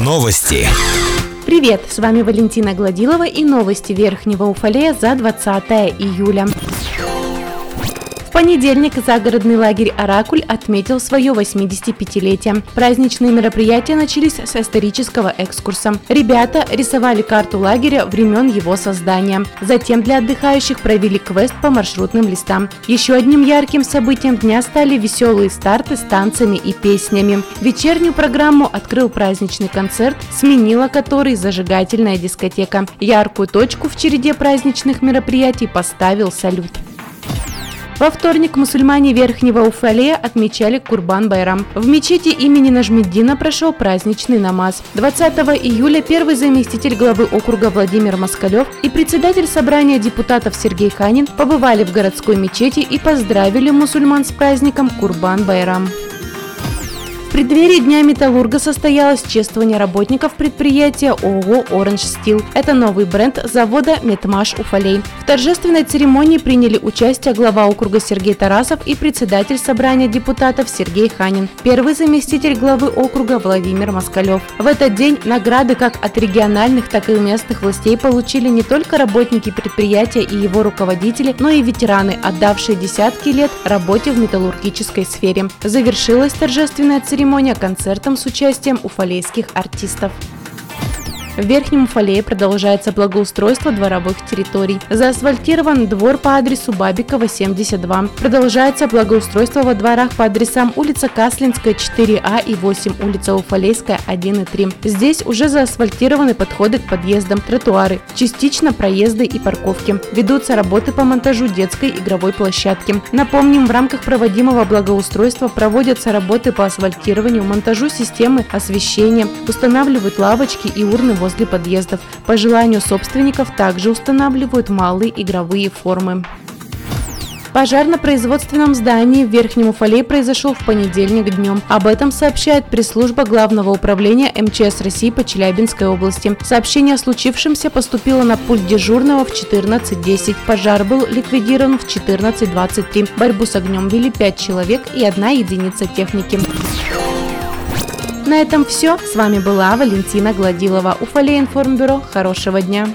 Новости. Привет, с вами Валентина Гладилова и новости Верхнего Уфалея за 20 июля понедельник загородный лагерь «Оракуль» отметил свое 85-летие. Праздничные мероприятия начались с исторического экскурса. Ребята рисовали карту лагеря времен его создания. Затем для отдыхающих провели квест по маршрутным листам. Еще одним ярким событием дня стали веселые старты с танцами и песнями. Вечернюю программу открыл праздничный концерт, сменила который зажигательная дискотека. Яркую точку в череде праздничных мероприятий поставил салют. Во вторник мусульмане Верхнего Уфалея отмечали Курбан-Байрам. В мечети имени Нажмеддина прошел праздничный намаз. 20 июля первый заместитель главы округа Владимир Москалев и председатель собрания депутатов Сергей Ханин побывали в городской мечети и поздравили мусульман с праздником Курбан-Байрам преддверии Дня Металлурга состоялось чествование работников предприятия ООО «Оранж Стил». Это новый бренд завода «Метмаш Уфалей». В торжественной церемонии приняли участие глава округа Сергей Тарасов и председатель собрания депутатов Сергей Ханин, первый заместитель главы округа Владимир Москалев. В этот день награды как от региональных, так и местных властей получили не только работники предприятия и его руководители, но и ветераны, отдавшие десятки лет работе в металлургической сфере. Завершилась торжественная церемония церемония концертом с участием уфалейских артистов. В Верхнем Уфалее продолжается благоустройство дворовых территорий. Заасфальтирован двор по адресу Бабикова, 72. Продолжается благоустройство во дворах по адресам улица Каслинская, 4А и 8, улица Уфалейская, 1 и 3. Здесь уже заасфальтированы подходы к подъездам, тротуары, частично проезды и парковки. Ведутся работы по монтажу детской игровой площадки. Напомним, в рамках проводимого благоустройства проводятся работы по асфальтированию, монтажу системы освещения, устанавливают лавочки и урны возле возле подъездов. По желанию собственников также устанавливают малые игровые формы. Пожар на производственном здании в Верхнем Уфале произошел в понедельник днем. Об этом сообщает пресс-служба Главного управления МЧС России по Челябинской области. Сообщение о случившемся поступило на пульт дежурного в 14.10. Пожар был ликвидирован в 14.23. Борьбу с огнем вели 5 человек и одна единица техники. На этом все. С вами была Валентина Гладилова, Уфалей Информбюро. Хорошего дня!